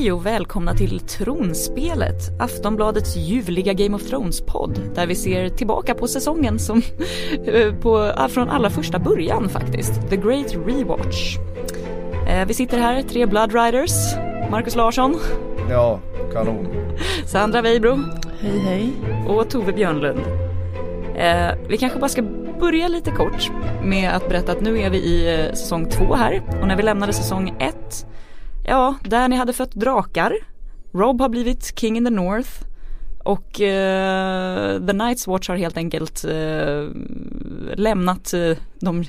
Hej och välkomna till Tronspelet, Aftonbladets ljuvliga Game of Thrones-podd där vi ser tillbaka på säsongen som på, från allra första början faktiskt, The Great Rewatch. Eh, vi sitter här, tre Blood Riders, Marcus Larsson. Ja, kanon. Sandra Weibro. Hej hej. Och Tove Björnlund. Eh, vi kanske bara ska börja lite kort med att berätta att nu är vi i eh, säsong två här och när vi lämnade säsong ett Ja, där ni hade fött drakar. Rob har blivit King in the North. Och uh, The Night's Watch har helt enkelt uh, lämnat uh, de,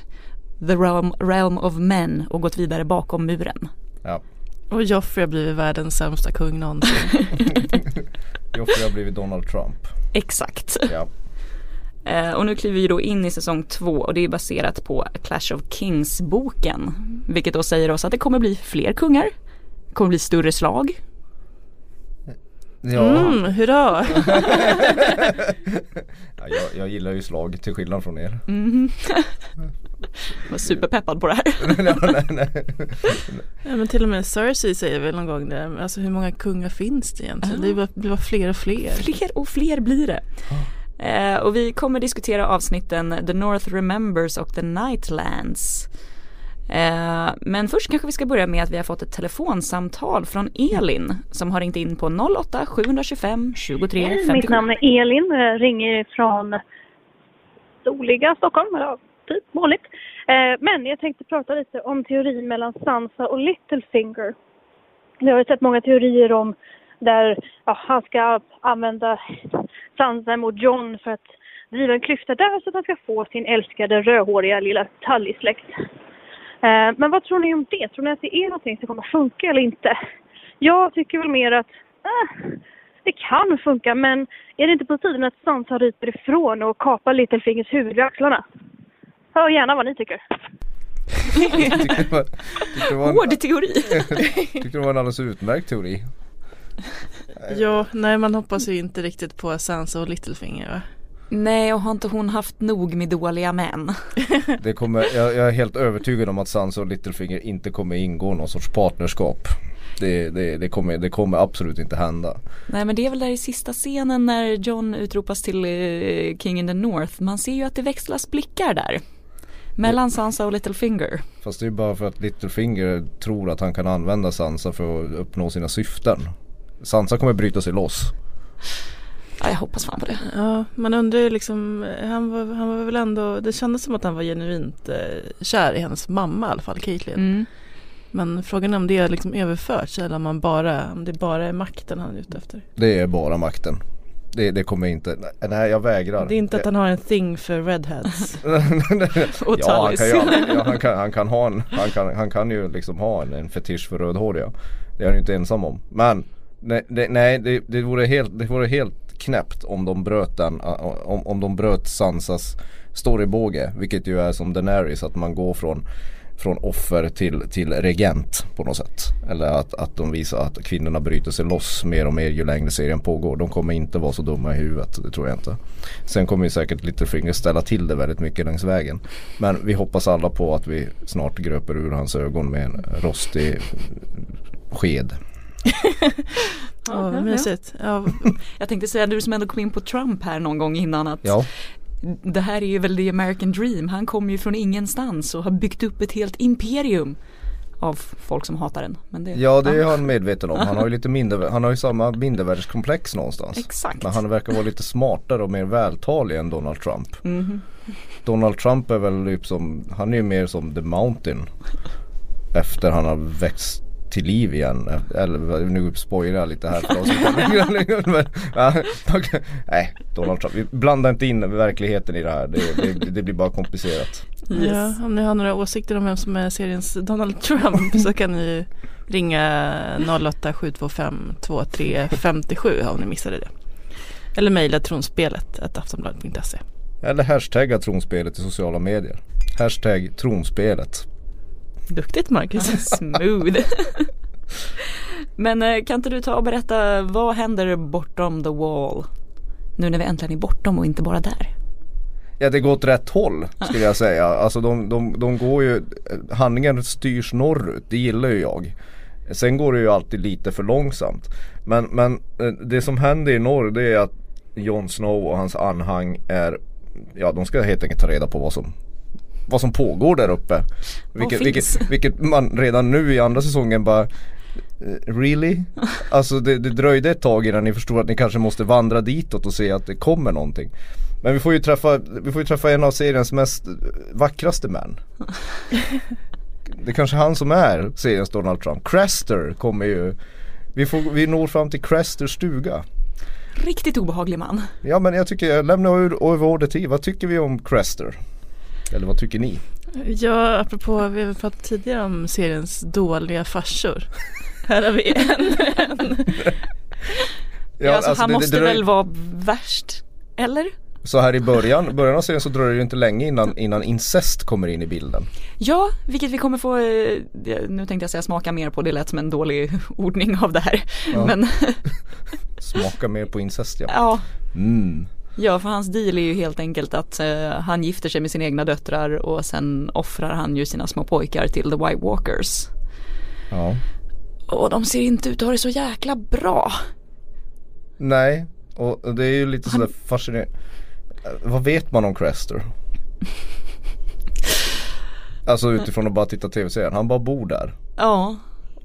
the realm, realm of men och gått vidare bakom muren. Ja. Och Joffrey har blivit världens sämsta kung någonsin. Joffrey har blivit Donald Trump. Exakt. Ja. Eh, och nu kliver vi då in i säsong två och det är baserat på Clash of Kings-boken. Vilket då säger oss att det kommer bli fler kungar, kommer bli större slag. Ja. Mm, hurra! ja, jag, jag, gillar ju slag till skillnad från er. Mm. Jag var superpeppad på det här. nej, nej, Ja, men till och med Cersei säger väl någon gång det. Alltså hur många kungar finns det egentligen? Det blir bara fler och fler. Fler och fler blir det. Eh, och vi kommer diskutera avsnitten The North Remembers och The Nightlands. Eh, men först kanske vi ska börja med att vi har fått ett telefonsamtal från Elin som har ringt in på 08 725 23 57. Mitt namn är Elin, jag ringer från soliga Stockholm, ja, typ vanligt. Eh, men jag tänkte prata lite om teorin mellan Sansa och Littlefinger. Vi har ju sett många teorier om där ja, han ska använda Sansa mot John för att driva en klyfta där så att han ska få sin älskade rödhåriga lilla Tully-släkt. Eh, men vad tror ni om det? Tror ni att det är någonting som kommer funka eller inte? Jag tycker väl mer att eh, det kan funka, men är det inte på tiden att Sansa ryter ifrån och kapar Littlefingers huvud vid axlarna? Hör gärna vad ni tycker. Hård teori. tyckte det var en alldeles utmärkt teori. Ja, nej man hoppas ju inte riktigt på Sansa och Littlefinger va? Nej, och har inte hon haft nog med dåliga män? det kommer, jag, jag, är helt övertygad om att Sansa och Littlefinger inte kommer ingå någon sorts partnerskap. Det, det, det, kommer, det kommer absolut inte hända. Nej men det är väl där i sista scenen när John utropas till uh, King in the North. Man ser ju att det växlas blickar där. Mellan Sansa och Littlefinger. Fast det är bara för att Littlefinger tror att han kan använda Sansa för att uppnå sina syften. Sansa kommer bryta sig loss. Ja, jag hoppas fan på det. Ja, man undrar ju liksom, han var, han var väl ändå, det kändes som att han var genuint eh, kär i hennes mamma i alla fall, Caitlyn. Mm. Men frågan är om det är liksom överförts eller om, man bara, om det bara är makten han är ute efter. Det är bara makten. Det, det kommer inte, nej jag vägrar. Det är inte att han har en thing för redheads. och ja, han kan, ju, ja, han, kan, han kan ha en, han kan, han kan ju liksom ha en, en fetisch för rödhåriga. Det är han ju inte ensam om. Men nej, det, nej det, det, vore helt, det vore helt knäppt om de bröt den, om, om de bröt Sansas storybåge. Vilket ju är som Daenerys att man går från från offer till, till regent på något sätt. Eller att, att de visar att kvinnorna bryter sig loss mer och mer ju längre serien pågår. De kommer inte vara så dumma i huvudet, det tror jag inte. Sen kommer ju säkert Littlefinger ställa till det väldigt mycket längs vägen. Men vi hoppas alla på att vi snart gröper ur hans ögon med en rostig sked. Ja, oh, mysigt. Ja. Jag tänkte säga du som ändå kom in på Trump här någon gång innan att ja. det här är ju väl the American dream. Han kommer ju från ingenstans och har byggt upp ett helt imperium av folk som hatar den. Men det, ja det är han medveten om. Han har ju lite mindre, han har ju samma mindervärdeskomplex någonstans. Exakt. Men han verkar vara lite smartare och mer vältalig än Donald Trump. Mm -hmm. Donald Trump är väl typ som, han är ju mer som the mountain. Efter han har växt till liv igen. Eller nu spoilar jag lite här för oss Nej, Donald Trump. Vi blandar inte in verkligheten i det här. Det, det, det blir bara komplicerat. Yes. Ja, om ni har några åsikter om vem som är seriens Donald Trump så kan ni ringa 08 725 2357 om ni missade det. Eller mejla tronspelet aftonbladet.se. Eller hashtagga tronspelet i sociala medier. Hashtag tronspelet. Duktigt Marcus. Smooth. Men eh, kan inte du ta och berätta vad händer bortom the wall? Nu när vi äntligen är bortom och inte bara där. Ja det går åt rätt håll skulle jag säga. Alltså de, de, de går ju, handlingen styrs norrut, det gillar ju jag. Sen går det ju alltid lite för långsamt. Men, men eh, det som händer i norr det är att Jon Snow och hans anhang är Ja de ska helt enkelt ta reda på vad som Vad som pågår där uppe. Vilket, vilket, vilket man redan nu i andra säsongen bara eh, Really? Alltså det, det dröjde ett tag innan ni förstod att ni kanske måste vandra ditåt och se att det kommer någonting. Men vi får ju träffa, vi får ju träffa en av seriens mest vackraste män. Det är kanske han som är seriens Donald Trump. Crester kommer ju Vi, får, vi når fram till Cresters stuga. Riktigt obehaglig man. Ja men jag tycker, jag lämnar över ordet till. Vad tycker vi om Crester? Eller vad tycker ni? Ja, apropå, vi har pratat tidigare om seriens dåliga farsor. Här har vi en. en. Ja, alltså, alltså han det, måste det, det, väl vara värst, eller? Så här i början, början av serien så dröjer det inte länge innan, innan incest kommer in i bilden. Ja, vilket vi kommer få, eh, nu tänkte jag säga smaka mer på, det lät som en dålig ordning av det här. Ja. Men smaka mer på incest ja. Ja. Mm. Ja, för hans deal är ju helt enkelt att uh, han gifter sig med sina egna döttrar och sen offrar han ju sina små pojkar till the White Walkers. Ja. Och de ser inte ut att ha det så jäkla bra. Nej, och det är ju lite han... sådär fascinerande. Vad vet man om Crester? alltså utifrån att bara titta tv-serien. Han bara bor där. Ja.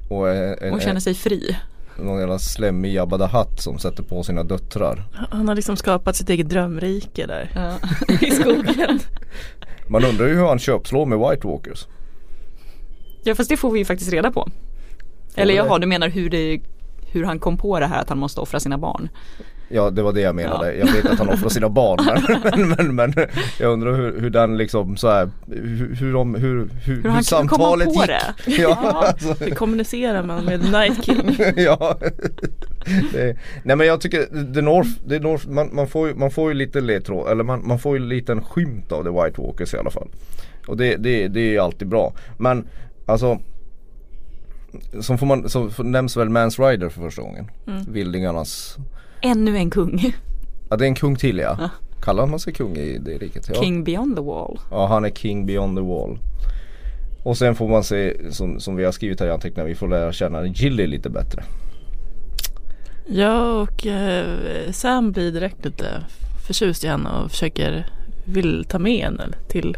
Och, är, och känner sig fri. Någon jävla slemmig Jabba the Hutt som sätter på sina döttrar. Han har liksom skapat sitt eget drömrike där. Ja. I skogen. Man undrar ju hur han köpslår med White Walkers. Ja fast det får vi ju faktiskt reda på. Eller jaha, du menar hur, det, hur han kom på det här att han måste offra sina barn. Ja det var det jag menade. Ja. Jag vet att han offrar sina barn men, men, men, men, jag undrar hur, hur den liksom så här, hur, hur, de, hur, hur, hur, hur samtalet gick. Det? Ja, ja. Alltså. Hur kommunicerar man med Night King? ja. Det, nej men jag tycker The North, The North man, man, får ju, man får ju lite ledtråd, eller man, man får ju en liten skymt av The White Walkers i alla fall. Och det, det, det är alltid bra. Men alltså som får man, så nämns väl Mans Rider för första gången. Mm. Vildingarnas Ännu en kung. Ja det är en kung till ja. ja. Kallar man sig kung i det riket? Ja. King beyond the wall. Ja han är king beyond the wall. Och sen får man se som, som vi har skrivit här i anteckningarna, vi får lära känna Gilly lite bättre. Ja och eh, Sam blir direkt lite förtjust i henne och försöker vill ta med henne till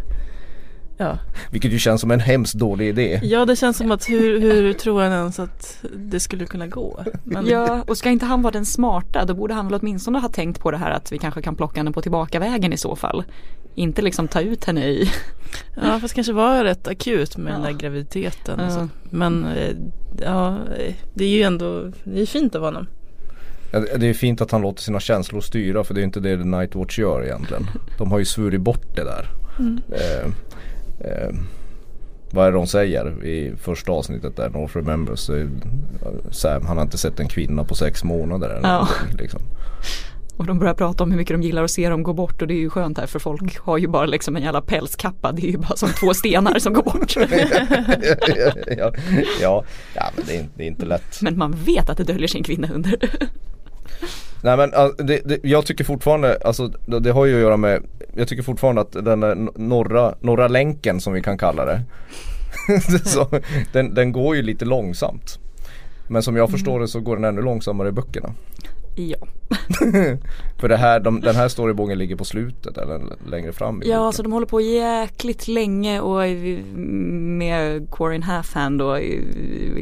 Ja. Vilket ju känns som en hemskt dålig idé. Ja det känns som att hur, hur tror han ens att det skulle kunna gå? Men... Ja och ska inte han vara den smarta då borde han väl åtminstone ha tänkt på det här att vi kanske kan plocka henne på tillbakavägen i så fall. Inte liksom ta ut henne i Ja fast kanske var rätt akut med ja. den där graviditeten. Ja. Men eh, ja det är ju ändå, det är fint av honom. Ja, det är fint att han låter sina känslor styra för det är inte det The Nightwatch gör egentligen. De har ju svurit bort det där. Mm. Eh, eh, vad är det de säger i första avsnittet där North Remembers Sam han har inte sett en kvinna på sex månader eller ja. liksom. Och de börjar prata om hur mycket de gillar att se dem gå bort och det är ju skönt här för folk har ju bara liksom en jävla pälskappa. Det är ju bara som två stenar som går bort. ja, ja, ja, men det är, det är inte lätt. Men man vet att det döljer sig en kvinna under. Nej men det, det, jag tycker fortfarande, alltså det, har ju att göra med Jag tycker fortfarande att den norra, norra länken som vi kan kalla det så, den, den går ju lite långsamt. Men som jag förstår det så går den ännu långsammare i böckerna Ja. För det här, de, den här storybågen ligger på slutet eller längre fram i Ja, så de håller på jäkligt länge och med Quarin Halfhand och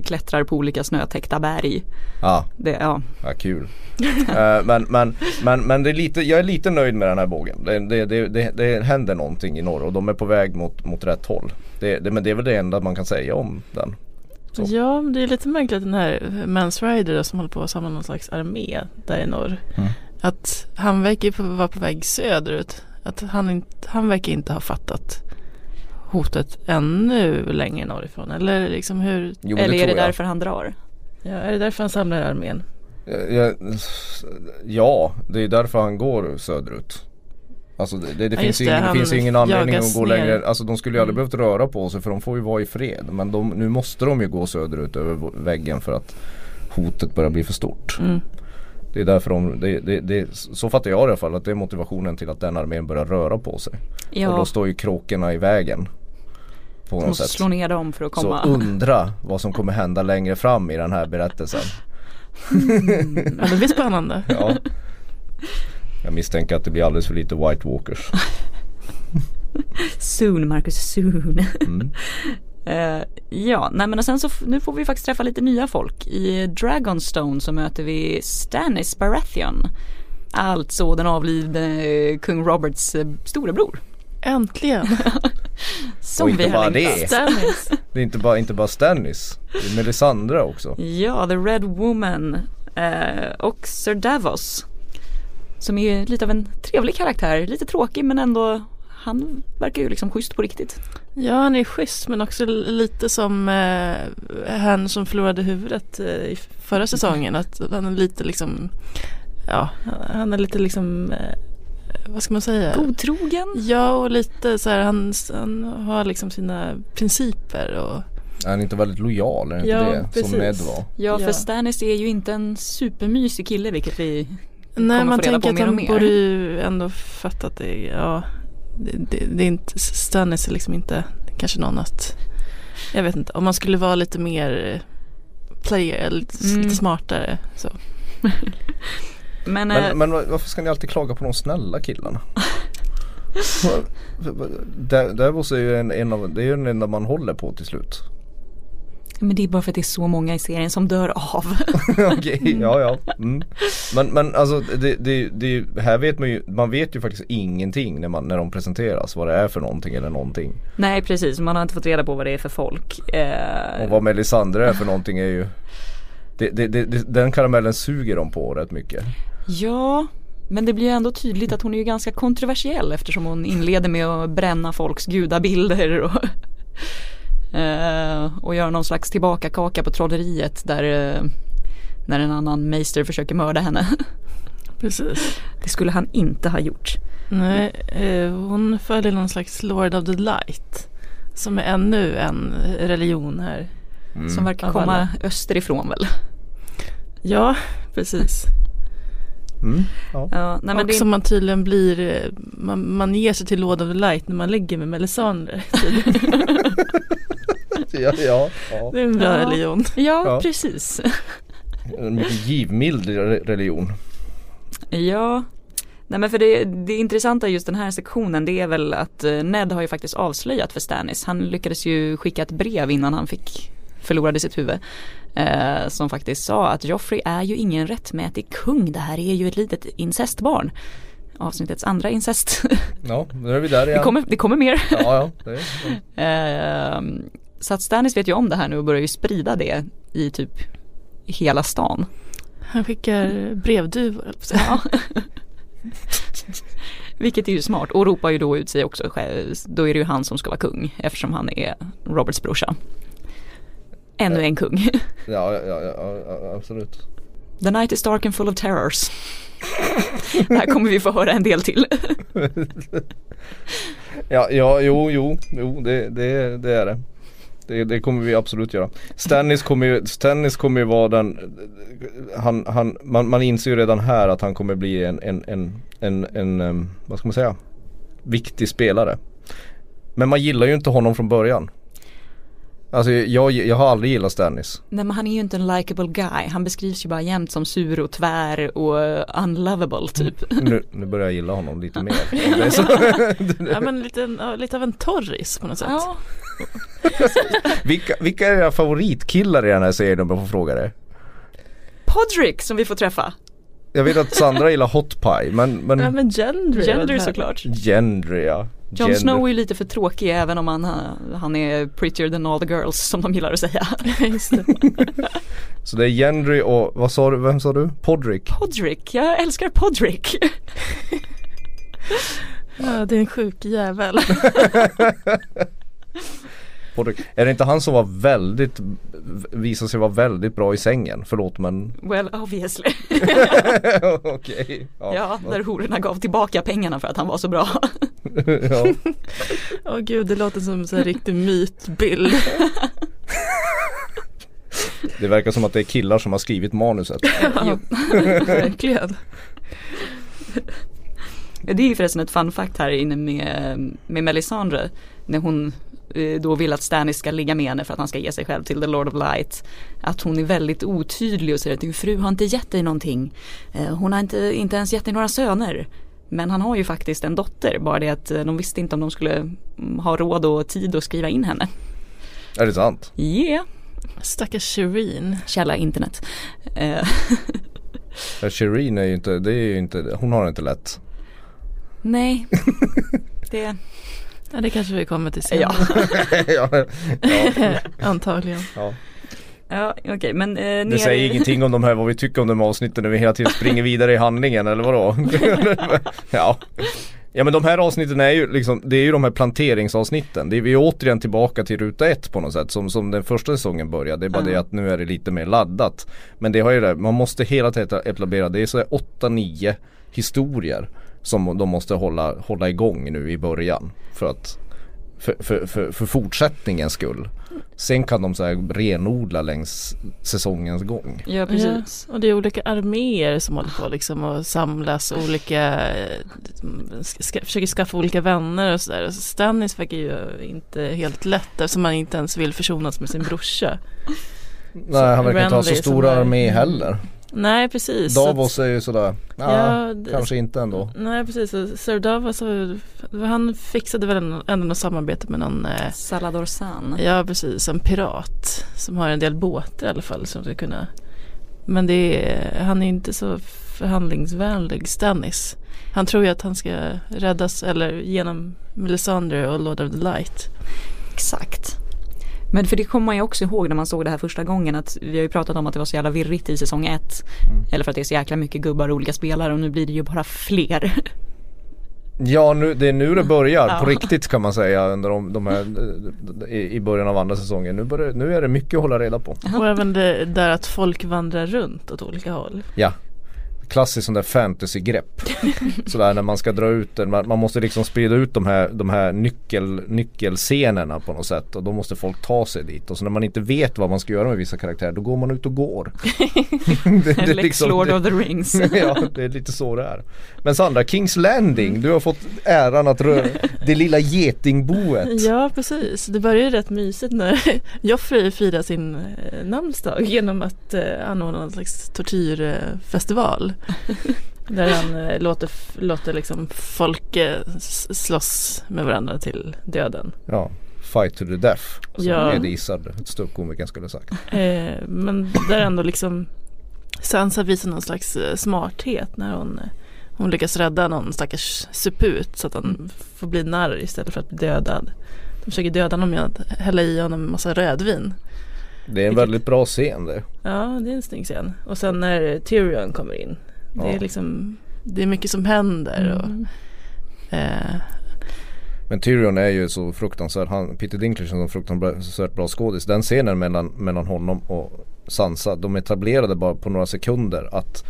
klättrar på olika snötäckta berg. Ja, det, ja. ja kul. uh, men, men, men, men det är lite, jag är lite nöjd med den här bågen. Det, det, det, det, det händer någonting i norr och de är på väg mot, mot rätt håll. Det, det, men det är väl det enda man kan säga om den. Så. Ja, det är lite märkligt den här Mans Rider som håller på att samla någon slags armé där i norr. Mm. Att han verkar vara på väg söderut. Att han, inte, han verkar inte ha fattat hotet ännu längre norrifrån. Eller liksom hur? Jo, Eller är det därför han drar? Ja, är det därför han samlar armén? Ja, ja, det är därför han går söderut. Alltså det, det, det ja, finns, ju, det, finns ingen anledning att gå ner. längre. Alltså de skulle ju aldrig mm. behövt röra på sig för de får ju vara i fred. Men de, nu måste de ju gå söderut över väggen för att hotet börjar bli för stort. Mm. Det är därför de, det, det, det, så fattar jag i alla fall att det är motivationen till att den armén börjar röra på sig. Ja. Och då står ju kråkorna i vägen. på De måste sätt. slå ner dem för att Så komma. undra vad som kommer hända längre fram i den här berättelsen. Ja, det blir spännande. Ja. Jag misstänker att det blir alldeles för lite White Walkers. Soon Marcus, soon. Mm. Eh, ja, nej men och sen så nu får vi faktiskt träffa lite nya folk. I Dragonstone så möter vi Stannis Baratheon. Alltså den avlidne eh, kung Roberts eh, storebror. Äntligen. Som Och inte vi har bara längtat. det. Stannis. Det är inte bara, inte bara Stannis. Det är Melisandre också. Ja, The Red Woman eh, och Sir Davos. Som är ju lite av en trevlig karaktär, lite tråkig men ändå han verkar ju liksom schysst på riktigt. Ja han är schysst men också lite som eh, han som förlorade huvudet eh, i förra säsongen. Att han är lite liksom Ja han är lite liksom eh, Vad ska man säga? Godtrogen. Ja och lite så här han, han har liksom sina principer och Är han inte väldigt lojal? Är det Ja, inte det? precis. Som Ned var. Ja, för Ja. Stannis är ju inte en supermysig kille vilket vi Nej man tänker att han borde ju ändå fatta att det Ja det, det, det är inte Stannis är liksom inte Kanske någon att Jag vet inte om man skulle vara lite mer eh, Player, eller lite, Mm. lite smartare så. Men, Men, men varför ska ni alltid klaga på de snälla killarna? Där- Davos är ju en, en av, det är ju den enda man håller på till slut. Men det är bara för att det är så många i serien som dör av. Okej, ja ja. Mm. Men, men alltså det, det, det, här vet man ju, man vet ju faktiskt ingenting när, man, när de presenteras vad det är för någonting eller någonting. Nej precis, man har inte fått reda på vad det är för folk. Eh, Och vad Melisandre är för någonting är ju det, Den karamellen suger de på rätt mycket. Ja, men det blir ju ändå tydligt att hon är ju ganska kontroversiell eftersom hon inleder med att bränna folks gudabilder och, och göra någon slags tillbakakaka på trolleriet där eh, när en annan meister försöker mörda henne. Precis. Det skulle han inte ha gjort. Nej, eh, hon följer någon slags Lord of the Light. Som är ännu en religion här. Mm. Som verkar komma alla. österifrån väl. Ja, precis. Mm. Ja. Ja, nej, men och det, som man tydligen blir, eh, man, man ger sig till Lord of the Light när man ligger med Melisandre. Ja, ja, ja. Det är en bra Ja. religion. ja, Ja. precis. En mycket givmild re- religion. Ja, nej men för det, det intressanta i just den här sektionen det är väl att eh, Ned har ju faktiskt avslöjat för Stannis. Han lyckades ju skicka ett brev innan han fick förlorade sitt huvud. Eh, som faktiskt sa att Joffrey är ju ingen rättmätig kung. Det här är ju ett litet incestbarn. Avsnittets andra incest. Ja, nu är vi där det, igen. kommer, det kommer mer. Ja, ja. Det är, Eh, så att Stannis vet ju om det här nu och börjar ju sprida det i typ hela stan. Han skickar brevduvor. Ja. Vilket är ju smart och ropar ju då ut sig också själv. Då är det ju han som ska vara kung eftersom han är Roberts brorsa. Ännu en kung. ja, ja, ja, ja, ja, absolut. The night is dark and full of terrors. Det här kommer vi få höra en del till. Ja, ja, jo, jo, jo, det, det, det är det. Det, det kommer vi absolut göra. Stannis kommer ju, Stannis kommer ju vara den, han, han, man, man inser ju redan här att han kommer bli en, en, en, en, en, vad ska man säga, viktig spelare. Men man gillar ju inte honom från början. Alltså jag, jag har aldrig gillat Stannis. Nej men han är ju inte en likable guy. Han beskrivs ju bara jämt som sur och tvär och unlovable typ. Nu, nu börjar jag gilla honom lite mer. Ja men lite, lite av en torris på något sätt. Ja, vilka, vilka är era favoritkillar i den här serien om jag får fråga det? Podrick som vi får träffa. Jag vet att Sandra gillar Hot Pie men, men Ja men Gendry. Gendry såklart. Gendry ja. Jon. Snow är ju lite för tråkig även om han, han är prettier than all the girls som de gillar att säga. Det. Så det är Gendry och vad sa du, vem sa du? Podrick? Podrick, jag älskar Podrick. Ja, det är en sjuk jävel. Är det inte han som var väldigt, visade sig vara väldigt bra i sängen? Förlåt men Well obviously. okej. Ja, där hororna gav tillbaka pengarna för att han var så bra. ja. Åh gud, det låter som en riktig mytbild. Det verkar som att det är killar som har skrivit manuset. Ja, verkligen. Det är ju förresten ett fun fact här inne med, med Melisandre. När hon då vill att Stannis ska ligga med henne för att han ska ge sig själv till The Lord of Light. Att hon är väldigt otydlig och säger att din fru har inte gett dig någonting. Eh, hon har inte, inte ens gett dig några söner. Men han har ju faktiskt en dotter, bara det att eh, de visste inte om de skulle mm, ha råd och tid att skriva in henne. Är det sant? Yeah, Stackars Shireen. källa internet. Eh, Ja, Shireen är ju inte, det är ju inte, hon har det inte lätt. nej, det, Ja det kanske vi kommer till sen. ja. ja, ja, Antagligen. ja. Ja, okej, men eh, Det säger ingenting om de här, vad vi tycker om de här avsnitten när vi hela tiden springer vidare i handlingen eller vadå? ja. Ja men de här avsnitten är ju liksom, det är ju de här planteringsavsnitten. Det är vi är återigen tillbaka till ruta ett på något sätt som, som den första säsongen började. Det är bara Ja. det att nu är det lite mer laddat. Men det har ju det, man måste hela tiden etablera, det är så här 8-9 historier som de måste hålla, hålla igång nu i början. För att för, för, för, för fortsättningens skull. Sen kan de så här renodla längs säsongens gång. Ja, precis. Ja, och det är olika arméer som håller på liksom och samlas olika, ska, försöker skaffa olika vänner och sådär. Så Stannis verkar ju inte helt lätt eftersom han inte ens vill försonas med sin brorsa. Nej han verkar inte ha så stora är- armé heller. Nej precis. så Davos är ju sådär, ja, Ja, det- kanske inte ändå. Nej precis, Sir Davos så, han fixade väl ändå ändå något samarbete med någon eh, Salador San. Ja precis, en pirat som har en del båtar i alla fall som ska kunna Men det är, han är inte så förhandlingsvänlig Stannis Han tror ju att han ska räddas eller genom Melisandre och Lord of the Light Exakt. Men för det kommer man ju också ihåg när man såg det här första gången att vi har ju pratat om att det var så jävla virrigt i säsong ett. Eller för att det är så jäkla mycket gubbar och olika spelare och nu blir det ju bara fler. Ja nu, det är nu det börjar Ja. på riktigt kan man säga under de, de här, i, i början av andra säsongen. Nu, börjar, nu är det mycket att hålla reda på. Och även det där att folk vandrar runt åt olika håll Ja. Klassiskt sån där fantasy-grepp. Sådär när man ska dra ut den, man, man måste liksom sprida ut de här, de här nyckel, nyckelscenerna på något sätt och då måste folk ta sig dit och så när man inte vet vad man ska göra med vissa karaktärer då går man ut och går. det, det är Lex liksom- Lord of the Rings. ja, det är lite så det är. Men Sandra, Kings Landing, du har fått äran att röra det lilla getingboet. Ja precis, det börjar ju rätt mysigt när Joffrey firar sin eh, namnsdag genom att eh, anordna en slags tortyrfestival. Där han eh, låter, låter liksom folk eh, slåss med varandra till döden. Ja, Fight to the death. Som Ja. Ed Izzard, ståuppkomikern skulle sagt. Eh, men där ändå liksom Sansa visar någon slags eh, smarthet när hon, hon lyckas rädda någon stackars suput så att han får bli narr istället för att bli dödad. De försöker döda honom genom att hälla i honom en massa rödvin. Det är en Vilket- väldigt bra scen det. Ja, det är en snygg scen. Och sen när Tyrion kommer in. Det är liksom Det är mycket som händer. Och, Mm. eh, Men Tyrion är ju så fruktansvärt, han, Peter Dinklage är en så fruktansvärt bra skådis. Den scenen mellan, mellan honom och Sansa, de etablerade bara på några sekunder att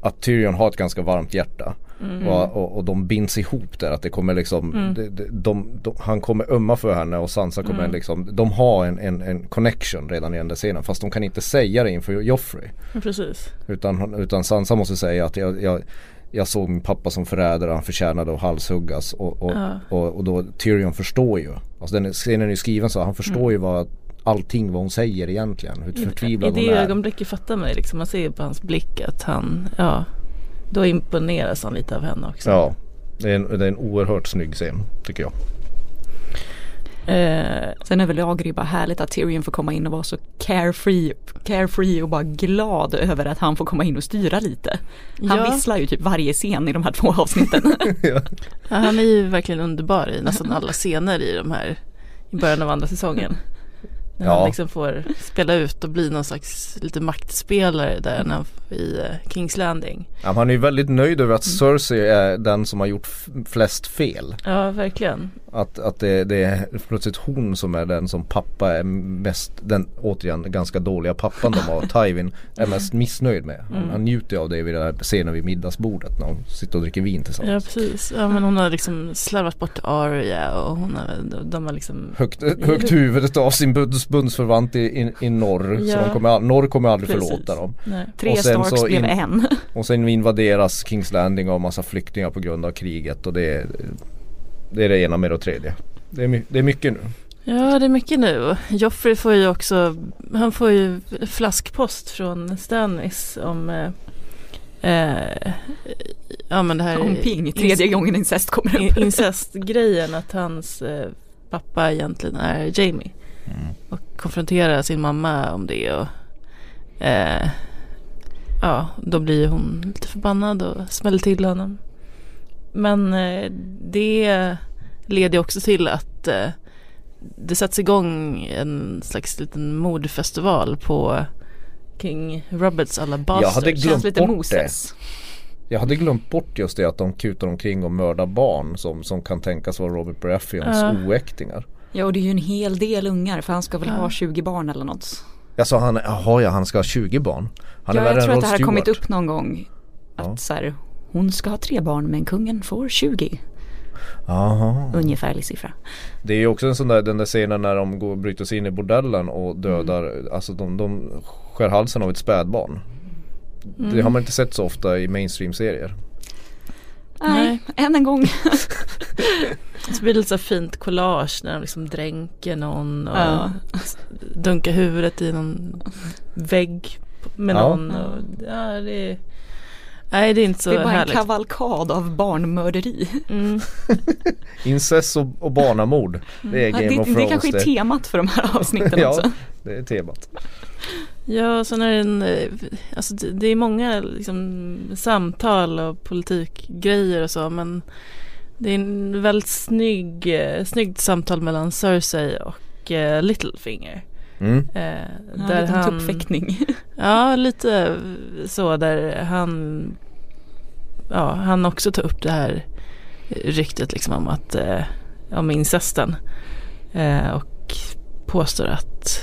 att Tyrion har ett ganska varmt hjärta. Mm. Och, och, och de binds ihop där. Att det kommer liksom, Mm. det, det, de, de, han kommer ömma för henne och Sansa kommer Mm. liksom, de har en, en, en connection redan i den där scenen. Fast de kan inte säga det inför Joffrey. Precis. Utan, utan Sansa måste säga att jag, jag, jag såg min pappa som förrädare, han förtjänade att halshuggas. Och, och, Ja. och, och då Tyrion förstår ju. Alltså den scenen är ju skriven så, han förstår Mm. ju vad allting vad hon säger egentligen. Hur I, I förtvivlad det hon är. ögonblicket fattar ju liksom. Man ser på hans blick att han, ja. Då imponeras han lite av henne också. Ja, det är, en, det är en oerhört snygg scen tycker jag. Eh, Sen överlag är det ju bara härligt att Tyrion får komma in och vara så carefree, carefree och bara glad över att han får komma in och styra lite. Han ja, visslar ju typ varje scen i de här två avsnitten. ja, han är ju verkligen underbar i nästan alla scener i de här i början av andra säsongen. När Ja. han liksom får spela ut och bli någon slags lite maktspelare där han, i eh, Kings Landing. Ja, han är ju väldigt nöjd över att Cersei är den som har gjort flest fel. Ja, verkligen. Att, att det, det är plötsligt hon som är den som pappa är mest, den återigen ganska dåliga pappan de har, Tywin, är mest missnöjd med. Han, Mm. han njuter av det vid den här scenen vid middagsbordet när de sitter och dricker vin Ja, tillsammans. precis. Ja, men hon har liksom slarvat bort Arya och hon har, de, har liksom Högt, högt huvudet av sin bunds, bundsförvant i, i, i norr. Så Ja. de kommer, norr kommer aldrig Precis. förlåta dem. Nej. Tre Och sen Starks så blev in- en. Och sen invaderas Kings Landing av massa flyktingar på grund av kriget och det är det, är det ena med det tredje. Det är, det är mycket nu. Ja, det är mycket nu. Joffrey får ju också, han får ju flaskpost från Stannis om eh, eh, ja men det här Om ping, tredje gången incest kommer upp. incestgrejen att hans eh, pappa egentligen är Jamie. Mm. Och konfronterar sin mamma om det och eh, ja, då blir hon lite förbannad och smäller till honom. Men eh, det leder också till att eh, det sätts igång en slags liten mordfestival på King Roberts alla Jag hade bastards. glömt Känns lite bort Moses. Jag hade glömt bort just det att de kutar omkring och mördar barn som, som kan tänkas vara Robert Baratheons Ja. oäktingar. Ja och det är ju en hel del ungar för han ska väl Ja. ha 20 barn eller något. Sa han, jaha ja han ska ha 20 20 Han är ja, värre jag tror att det här har kommit upp någon gång. Att Ja. så här, hon ska ha tre barn men kungen får 20. Jaha. Ungefärlig siffra. Det är ju också en sån där, den där scenen när de går bryter sig in i bordellen och dödar, Mm. alltså de, de skär halsen av ett spädbarn. Det har man inte sett så ofta i mainstream-serier. Nej, än en gång. Så blir det lite så fint collage när de liksom dränker någon och Ja. dunkar huvudet i någon vägg med Ja. någon. Och, ja, det är, nej, det är inte så det är bara härligt. en kavalkad av barnmörderi. Mm. Incest och, och barnamord. Det är Ja, Game det, of det Thrones kanske är det. temat för de här avsnitten Ja. också. Det är temat. Ja, sen är det en, eh, alltså det, det är många liksom, samtal och politikgrejer och så men det är en väldigt snygg, eh, snyggt samtal mellan Cersei och eh, Littlefinger. Mm. Eh, Ja, där han, tuppfäktning. Ja, lite så där han, ja, han också tar upp det här ryktet liksom om att, eh, om incesten. Eh, och påstår att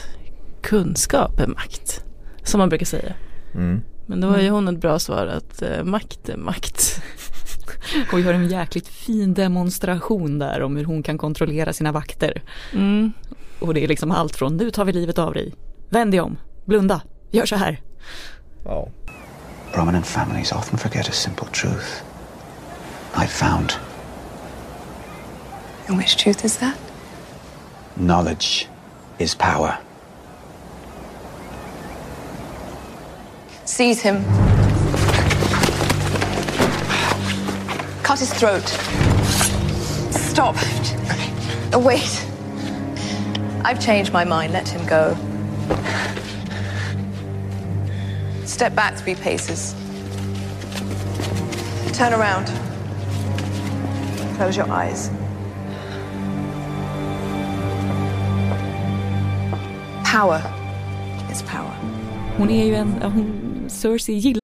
kunskap är makt. Som man brukar säga. Mm. Men då har ju hon ett bra svar att eh, makt är makt. Och gör en jäkligt fin demonstration där om hur hon kan kontrollera sina vakter. Mm. Och det är liksom allt från nu tar vi livet av dig, vänd dig om, blunda, gör så här. Ja. Prominent families often forget a simple truth. I found And which truth is that? knowledge is power. Seize him. Cut his throat. Stop. Wait. I've changed my mind. Let him go. Step back three paces. Turn around. Close your eyes. Power is power. Hon är ju en, hon, Cersei gillar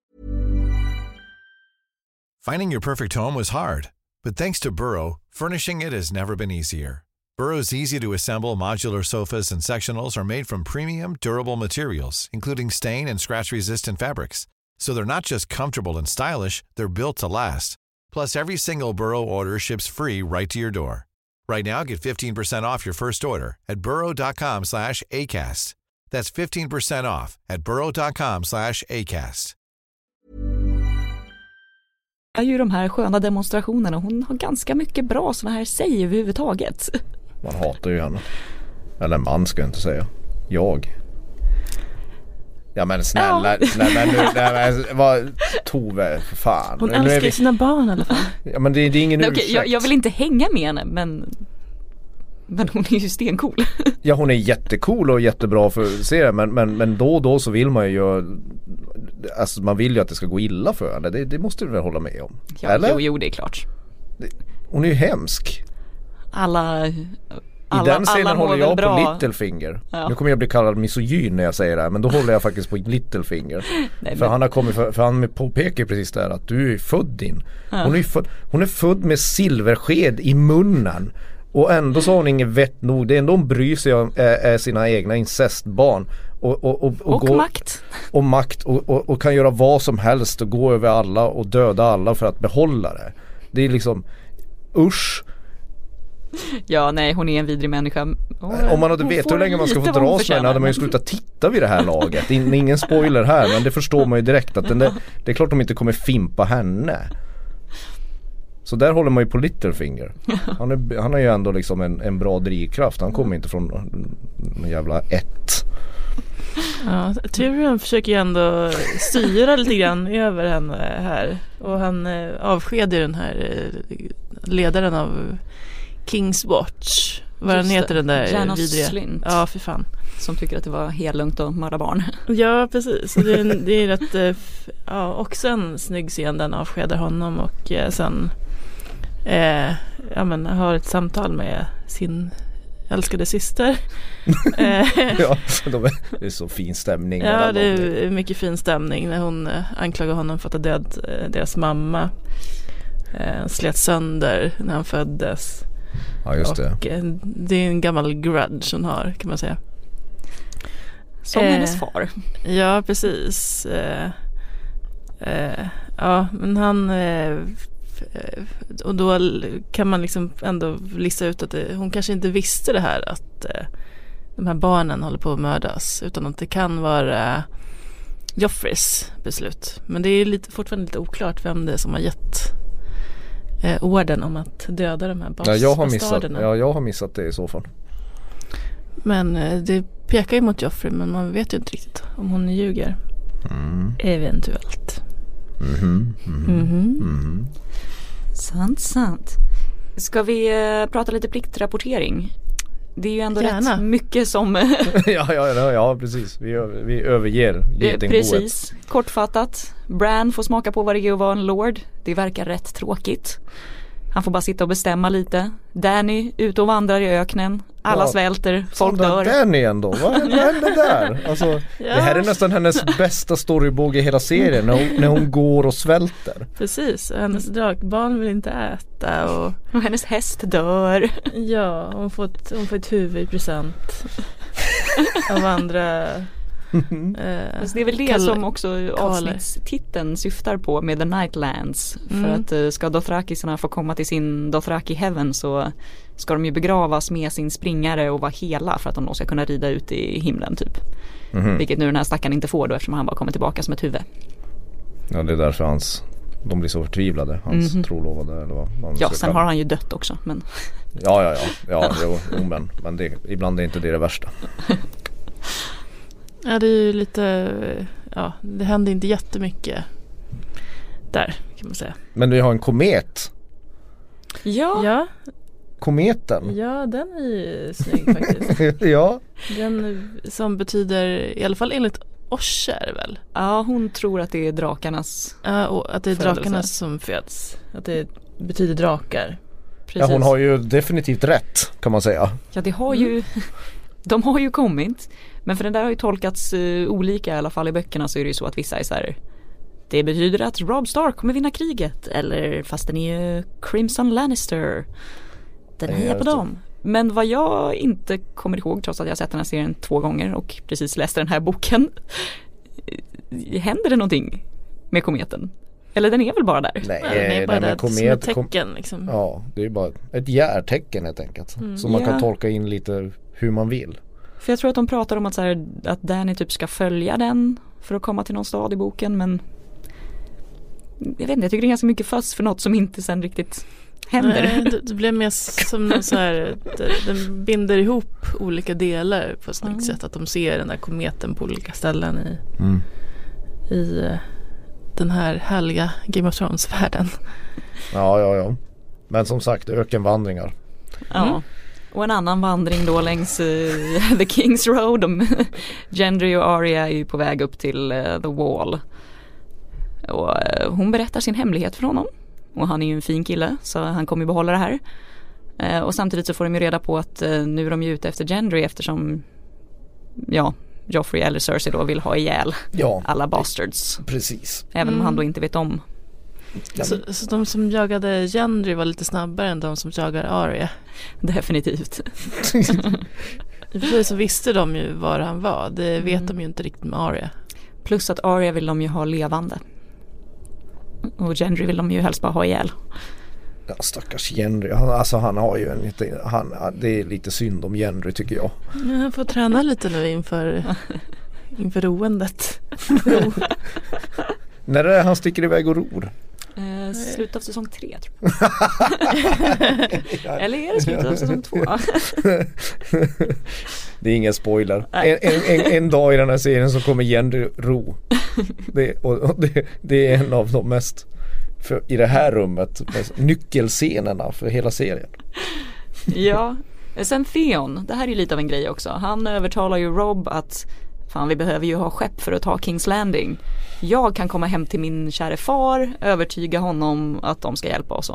Finding your perfect home was hard, but thanks to Burrow, furnishing it has never been easier. Burrow's easy to assemble modular sofas and sectionals are made from premium, durable materials, including stain and scratch resistant fabrics. So they're not just comfortable and stylish, they're built to last. Plus, every single Burrow order ships free right to your door. Right now, get 15% off your first order at burrow.com slash ACAST. That's 15% off at burrow.com slash ACAST. ju de här sköna demonstrationerna. Hon har ganska mycket bra sådana här säg överhuvudtaget. Man hatar ju henne. Eller man ska jag inte säga. Jag. Ja men snälla, Ja. nej men nu, nej men vad, Tove, för fan. Hon Nu älskar vi- sina barn i alla fall. Ja men det, det är ingen Nej, ursäkt. okej, jag, jag vill inte hänga med henne men men hon är ju stencool. Ja hon är jättecool och jättebra för serien men, men, men då och då så vill man ju Alltså man vill ju att det ska gå illa för henne. Det, det måste du väl hålla med om? Ja, Eller? jo, jo, det är klart. Hon är ju hemsk. Alla, I alla, den scenen håller jag bra. på Littlefinger. Ja. Nu kommer jag bli kallad misogyn när jag säger det här men då håller jag faktiskt på Littlefinger. Nej, för men- han har kommit för, för han påpekar precis där att du är född din. Hon, är född, hon är född med silversked i munnen. Och ändå så har hon inget vett nog. Det är ändå hon bryr sig om är, är sina egna incestbarn. Och, och, och, Och går- makt. och makt och, och, och kan göra vad som helst och gå över alla och döda alla för att behålla det. Det är liksom usch. Ja, nej, hon är en vidrig människa. Och, Om man hade vetat hur länge man ska få dras med henne hade man ju slutat titta vid det här laget. In, ingen spoiler här men det förstår man ju direkt att den där, det är klart de inte kommer fimpa henne. Så där håller man ju på Littlefinger. Han, är, han har ju ändå liksom en, en bra drivkraft. Han kommer inte från en jävla ett. Ja, Tyrion försöker ju ändå styra lite grann över henne här. Och han eh, avskedar den här eh, ledaren av Kings Watch. Vad den heter den där Janos vidriga. Slint. Ja, för fan. Som tycker att det var helt lugnt att mörda barn. Ja, precis. Det, är, det är rätt, eh, ja, också en snygg scen. Den avskedar honom och eh, sen eh, ja, men, har ett samtal med sin älskade syster. eh, Ja, de är, det är så fin stämning Ja, det är mycket fin stämning när hon anklagar honom för att ha dödat deras mamma. Eh, slet sönder när han föddes. Ja just det. Och eh, det är en gammal grudge hon har kan man säga. Som Eh. hennes far. Ja, precis. Eh, eh, ja, men han... Eh, eh, och då kan man liksom ändå lista ut att det, hon kanske inte visste det här att eh, de här barnen håller på att mördas. Utan att det kan vara Joffreys beslut. Men det är lite, fortfarande lite oklart vem det är som har gett eh, orden om att döda de här bas- Ja, jag har missat, ja, jag har missat det i så fall. Men eh, det pekar ju mot Joffrey men man vet ju inte riktigt om hon ljuger. Mm. Eventuellt. Mhm, mhm, Mhm. mhm. Sant, sant. Ska vi eh, prata lite pliktrapportering? Det är ju ändå Gärna. rätt mycket som ja, ja, ja, ja, precis. Vi, vi överger getingboet. Precis, kortfattat. Bran får smaka på vad det är att vara en lord. Det verkar rätt tråkigt. Han får bara sitta och bestämma lite. Danny ute och vandrar i öknen. Alla Ja. svälter, folk Sandra dör. Danny ändå, vad, hände där? Alltså, Det här är nästan hennes bästa storybåge i hela serien när hon, när hon går och svälter. Precis, hennes drakbarn vill inte äta och Och hennes häst dör. ja, hon får ett, hon får ett huvud i present av andra Alltså det är väl det kall- som också avsnittstiteln syftar på med The Nightlands. För Mm. att eh, ska Dothrakisarna få komma till sin Dothraki Heaven så ska de ju begravas med sin springare och vara hela för att de då ska kunna rida ut i himlen typ. Mhm. Vilket nu den här stackaren inte får då eftersom han bara kommer tillbaka som ett huvud. Ja det är därför hans De blir så förtvivlade, hans Mhm. trolovade eller vad man Ja sen har han ju dött också men Ja ja ja, ja jo men, men det, ibland är inte det det värsta Ja det är ju lite, ja det händer inte jättemycket där kan man säga. Men vi har en komet Ja, Ja, Kometen ja den är ju snygg faktiskt. Ja Den som betyder, i alla fall enligt Orsa är det väl? ja hon tror att det är drakarnas Ja, och att det är Födelse. drakarna som föds. Att det betyder drakar. precis. Ja hon har ju definitivt rätt kan man säga Ja det har ju De har ju kommit Men för den där har ju tolkats eh, olika i alla fall i böckerna så är det ju så att vissa är så här Det betyder att Rob Stark kommer vinna kriget eller fast den är ju Crimson Lannister Den Ja, hejar på dem Men vad jag inte kommer ihåg trots att jag sett den här serien två gånger och precis läste den här boken eh, Händer det någonting med kometen? Eller den är väl bara där? Nej, den är bara nej där men som ett komet tecken liksom. Ja det är bara ett järtecken helt enkelt Mm. Som man Ja. kan tolka in lite hur man vill För jag tror att de pratar om att, så här, att Danny typ ska följa den för att komma till någon stad i boken men jag vet inte, jag tycker det är ganska mycket fuss för något som inte sen riktigt händer. Nej, det, det blev mer som någon så här, det, den binder ihop olika delar på ett snyggt Mm. sätt. Att de ser den där kometen på olika ställen i, mm. i eh, den här härliga Game of Thrones-världen. Ja ja ja Men som sagt ökenvandringar Ja. Och en annan vandring då längs eh, The Kings Road. Gendry och Arya är ju på väg upp till eh, The Wall. Och eh, hon berättar sin hemlighet för honom. Och han är ju en fin kille så han kommer ju behålla det här. Eh, och samtidigt så får de ju reda på att nu är de ju ute efter Gendry eftersom ja, Joffrey eller Cersei då vill ha ihjäl Ja alla bastards. precis Även om Mm. han då inte vet om. Så, så de som jagade Gendry var lite snabbare än de som jagar Arya. Definitivt. I och så visste de ju var han var. Det vet Mm. de ju inte riktigt med Arya. Plus att Arya vill de ju ha levande. Och Gendry vill de ju helst bara ha ihjäl. Ja, stackars Henry, han, alltså han har ju en lite, han, det är lite synd om Henry tycker jag. Ja, Han får träna lite nu inför, inför roendet. När är det han sticker iväg och ror? Eh, slutet av säsong tre tror jag. Eller är det slutet av säsong två? Det är ingen spoiler. En, en, en, en dag i den här serien så kommer Jenny ro. Det, och, och det, det är en av de mest, för, i det här rummet, nyckelscenerna för hela serien. ja, sen Theon, det här är ju lite av en grej också. Han övertalar ju Rob att fan vi behöver ju ha skepp för att ta Kings Landing. Jag kan komma hem till min käre far, övertyga honom att de ska hjälpa oss.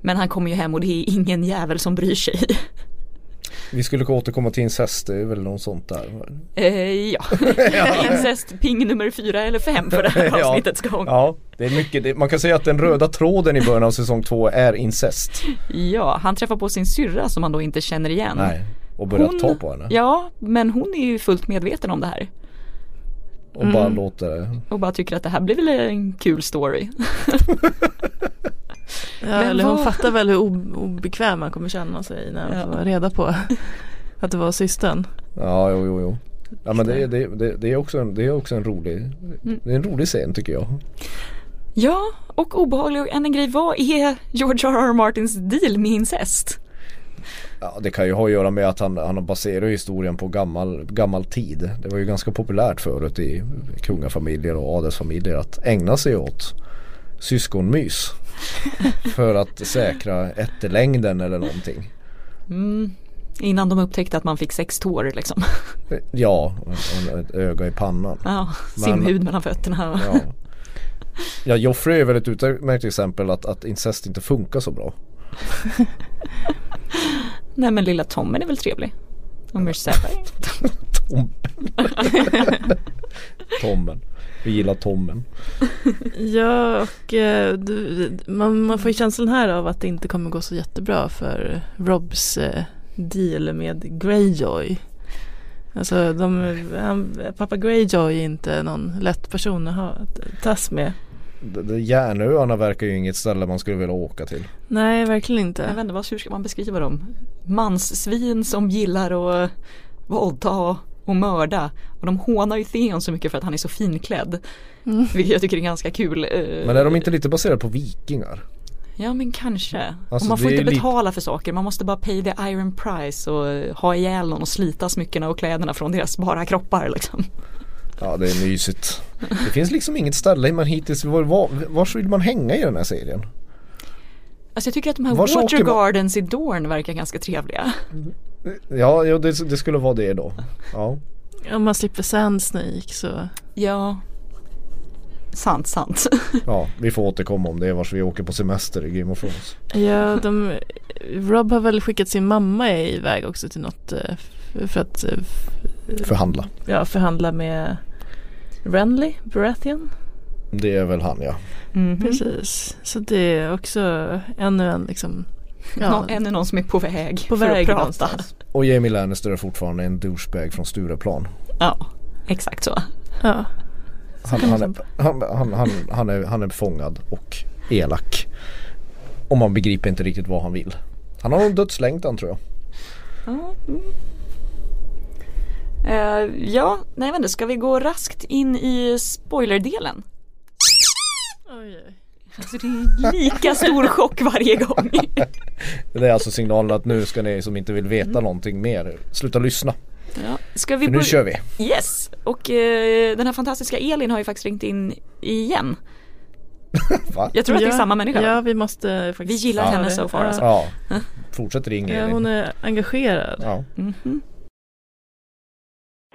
Men han kommer ju hem och det är ingen jävel som bryr sig. Vi skulle återkomma till incest, det är väl något sånt där. Eh, ja, incest ping nummer fyra eller fem för det här Ja. avsnittets gång. Ja, det är mycket, det, man kan säga att den röda tråden i början av säsong två är incest. Ja, han träffar på sin syrra som han då inte känner igen. Nej, och börjar Hon- ta på henne. Ja, men hon är ju fullt medveten om det här. Och bara låter. Och bara tycker att det här blir väl en kul story. Ja, Men eller hon vad- fattar väl hur ob- obekväm man kommer känna sig när hon Ja. får reda på att det var systern. Ja, jo, jo, jo. Ja men det, det, det, det, är också en, det är också en rolig, det är en rolig scen tycker jag. Ja, och obehaglig och en grej, vad är George R.R. Martins deal med incest? Ja, det kan ju ha att göra med att han, han baserar historien på gammal, gammal tid. Det var ju ganska populärt förut i kungafamiljer och adelsfamiljer att ägna sig åt syskonmys. för att säkra ättelängden eller någonting. Mm, innan de upptäckte att man fick sex tår liksom. Ja, och ett öga i pannan. Ja, simhud mellan fötterna. Ja. Ja, Joffrey är väl ett utmärkt exempel att, att incest inte funkar så bra. Nej men lilla Tommen är väl trevlig. Mercedes. Tommen. tommen. Vi gillar Tommen. Ja, och eh, du, man, man får ju känslan här av att det inte kommer gå så jättebra för Robs eh, deal med Greyjoy. Alltså de, han, pappa Greyjoy är inte någon lätt person att ha att tas med. Järnöarna verkar ju inget ställe man skulle vilja åka till. Nej, verkligen Jag inte. vet inte, vad- hur ska man beskriva dem? Manssvin som gillar att våldta och mörda. Och de hånar ju Theon så mycket för att han är så finklädd. Mm. Vilket jag tycker är ganska kul. Eh, Men är de inte lite baserade på vikingar? Ja men kanske. Alltså, och man får inte lite- betala för saker, man måste bara pay the iron price och ha ihjäl någon och slita smyckena och kläderna från deras bara kroppar liksom. Ja det är mysigt. Det finns liksom inget ställe man hittills, var, var, vars vill man hänga i den här serien? Alltså jag tycker att de här Vars water man- gardens i Dorn verkar ganska trevliga. Ja, ja det, det skulle vara det då. Ja. Om man slipper Sand Snake så. Ja. Sant, sant. ja, vi får återkomma om det vars vi åker på semester i Game of Thrones. Ja, de, Rob har väl skickat sin mamma iväg också till något eh, för att eh, f- Förhandla. ja, förhandla med Renly Baratheon. Det är väl han ja. Mhm. Precis. Så det är också ännu en liksom Nå- ja, Ännu någon som är på väg på för väg att prata. någonstans. Och Jamie Lannister är fortfarande en douchebag från Stureplan. Ja, exakt så. Ja. Han, han, är, han, han, han, han, är, han är fångad och elak. Och man begriper inte riktigt vad han vill. Han har en dödslängtan tror jag. Ja, mm. Eh, ja, nej men ska vi gå raskt in i spoilerdelen? Oj, oj. Alltså det är lika stor chock varje gång. Det är alltså signalen att nu ska ni som inte vill veta någonting mer sluta lyssna. Ja. Ska vi För nu kör vi. Yes, och eh, den här fantastiska Elin har ju faktiskt ringt in igen. Va? Jag tror att det är Ja, samma människa. Ja, vi måste faktiskt Vi gillar ta henne det. so far, Ja. alltså. Ja. Fortsätt ring Ja, Elin. hon är engagerad. Ja. Mhm.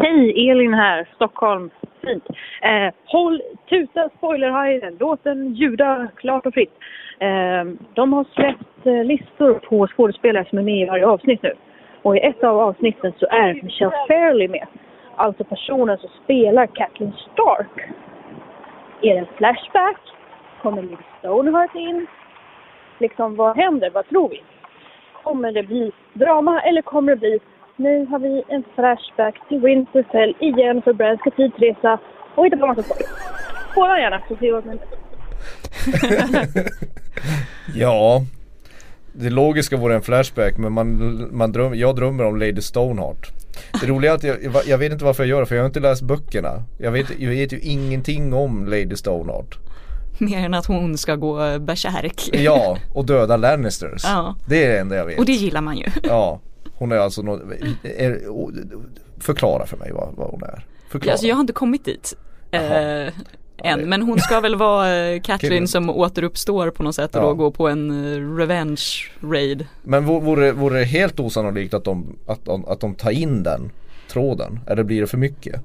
Hej, Elin här, Stockholm. Fint. Eh, håll tuta spoilerhajen, låt den ljuda klart och fritt. Eh, de har släppt eh, listor på skådespelare som är med i varje avsnitt nu. Och i ett av avsnitten så är Michelle Fairley med. Alltså personen som spelar Kathleen Stark. Är det en flashback? Kommer Liv Stoneheart in? Liksom, vad händer? Vad tror vi? Kommer det bli drama eller kommer det bli nu har vi en flashback till Winterfell igen för Bran ska tidsresa och hitta på massa saker. Båda gärna så ser vi vad som händer. Ja. Det logiska vore en flashback men man, man dröm, jag drömmer om Lady Stoneheart. Det roliga är att jag, jag vet inte varför jag gör det för jag har inte läst böckerna. Jag vet, jag vet ju ingenting om Lady Stoneheart. Mer än att hon ska gå bärsärk. Ja, och döda Lannisters. Ja. Det är det enda jag vet. Och det gillar man ju. Ja, hon är alltså något, är, förklara för mig vad, vad hon är. Förklara. Alltså jag har inte kommit dit. Eh, än, men hon ska väl vara eh, Catherine som återuppstår på något sätt och Ja. då gå på en eh, revenge raid. Men vo- vore, vore det helt osannolikt att de, att, de, att de tar in den tråden? Eller blir det för mycket?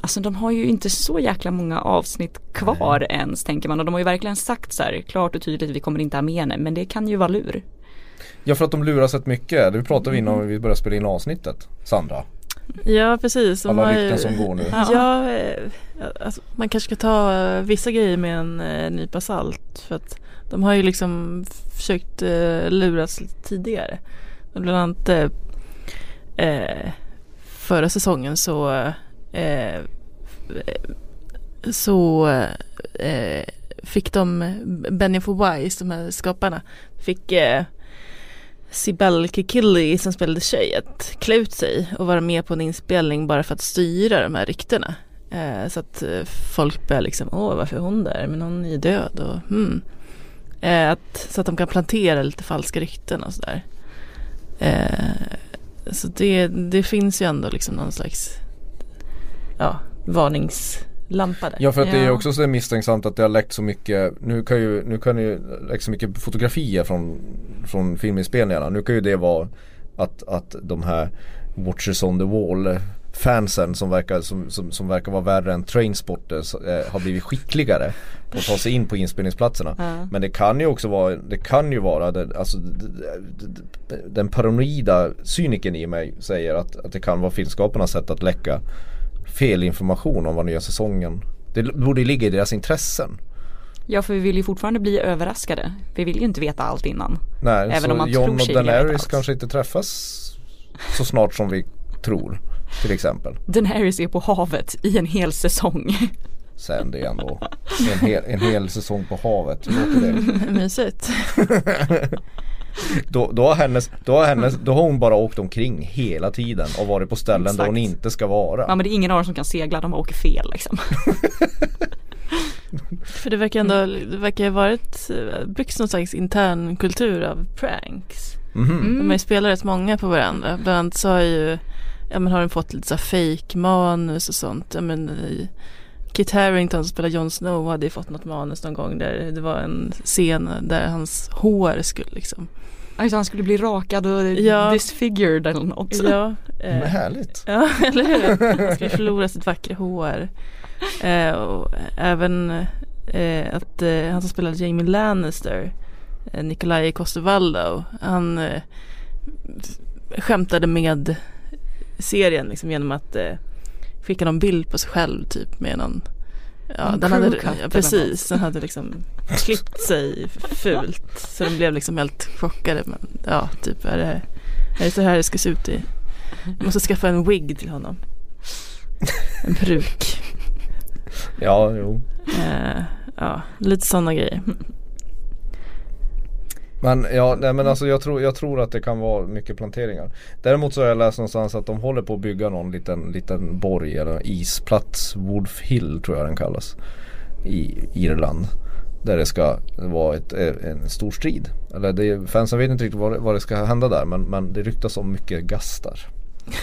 Alltså de har ju inte så jäkla många avsnitt kvar ens tänker man och de har ju verkligen sagt så här klart och tydligt vi kommer inte ha med henne men det kan ju vara lur. Ja för att de luras rätt mycket. Det pratade vi innan vi började spela in avsnittet. Sandra. Ja precis. De Alla har ju- rykten som går nu. Ja, ja eh, alltså, man kanske ska ta eh, vissa grejer med en eh, nypa salt. För att de har ju liksom försökt eh, luras lite tidigare. Bland annat eh, förra säsongen så eh, så eh, fick de Benny for Wise, de här skaparna, fick eh, Sibel Kikili som spelade tjej att klä ut sig och vara med på en inspelning bara för att styra de här ryktena. Eh, så att eh, folk börjar liksom, åh varför är hon där? Men hon är ju död och hmm. Eh, att, så att de kan plantera lite falska rykten och sådär. Eh, så det, det finns ju ändå liksom någon slags ja, varnings där. Ja för att det är Ja. också så misstänksamt att det har läckt så mycket Nu kan ju, nu kan ju läckt så mycket fotografier från, från filminspelningarna Nu kan ju det vara att, att de här Watchers on the wall fansen som verkar, som, som, som verkar vara värre än trainspotters eh, har blivit skickligare på att ta sig in på inspelningsplatserna. Ja. Men det kan ju också vara, det kan ju vara det, alltså, den paranoida cyniken i mig säger att, att det kan vara filmskaparnas sätt att läcka fel information om vad nya säsongen Det borde ligga i deras intressen. Ja för vi vill ju fortfarande bli överraskade. Vi vill ju inte veta allt innan. Nej, Även så om man John tror och sig veta Daenerys kanske inte träffas så snart som vi tror. Till exempel. Daenerys är på havet i en hel säsong. Sen det är ändå en hel, en hel säsong på havet. Hur låter det? Mysigt. Då, då, har hennes, då, har hennes, då har hon bara åkt omkring hela tiden och varit på ställen där Exakt. hon inte ska vara. Ja men det är ingen av dem som kan segla, de bara åker fel liksom. För det verkar ändå, det verkar ha varit, eh, byggts någon slags intern kultur av pranks. Mhm. De har ju spelat rätt många på varandra. Bland annat så har ju, ja men har de fått lite så fake manus och sånt. Ja men eh, Kit Harington som spelar Jon Snow hade ju fått något manus någon gång där det var en scen där hans hår skulle liksom. Alltså han skulle bli rakad och Ja. disfigured eller något. Ja, eh, Men härligt. Ja, eller hur? Han ska förlora sitt vackra hår. Eh, och även eh, att eh, han som spelade Jamie Lannister, eh, Nikolaj Coster-Waldau, han eh, skämtade med serien liksom genom att eh, skicka någon bild på sig själv typ med någon Ja, En den hade, ja, precis, den hade liksom klippt sig fult. Så de blev liksom helt chockade men ja, typ är det, är det så här det ska se ut i Jag måste skaffa en wig till honom. En peruk. Ja, jo. eh, Ja, lite sådana grejer Men ja, nej men alltså jag tror, jag tror att det kan vara mycket planteringar. Däremot så har jag läst någonstans att de håller på att bygga någon liten, liten borg eller isplats. Wolf Hill tror jag den kallas. I Irland. Där det ska vara ett, eh, en stor strid. Eller det, fansen vet inte riktigt vad, det- vad det ska hända där men, men det ryktas om mycket gastar.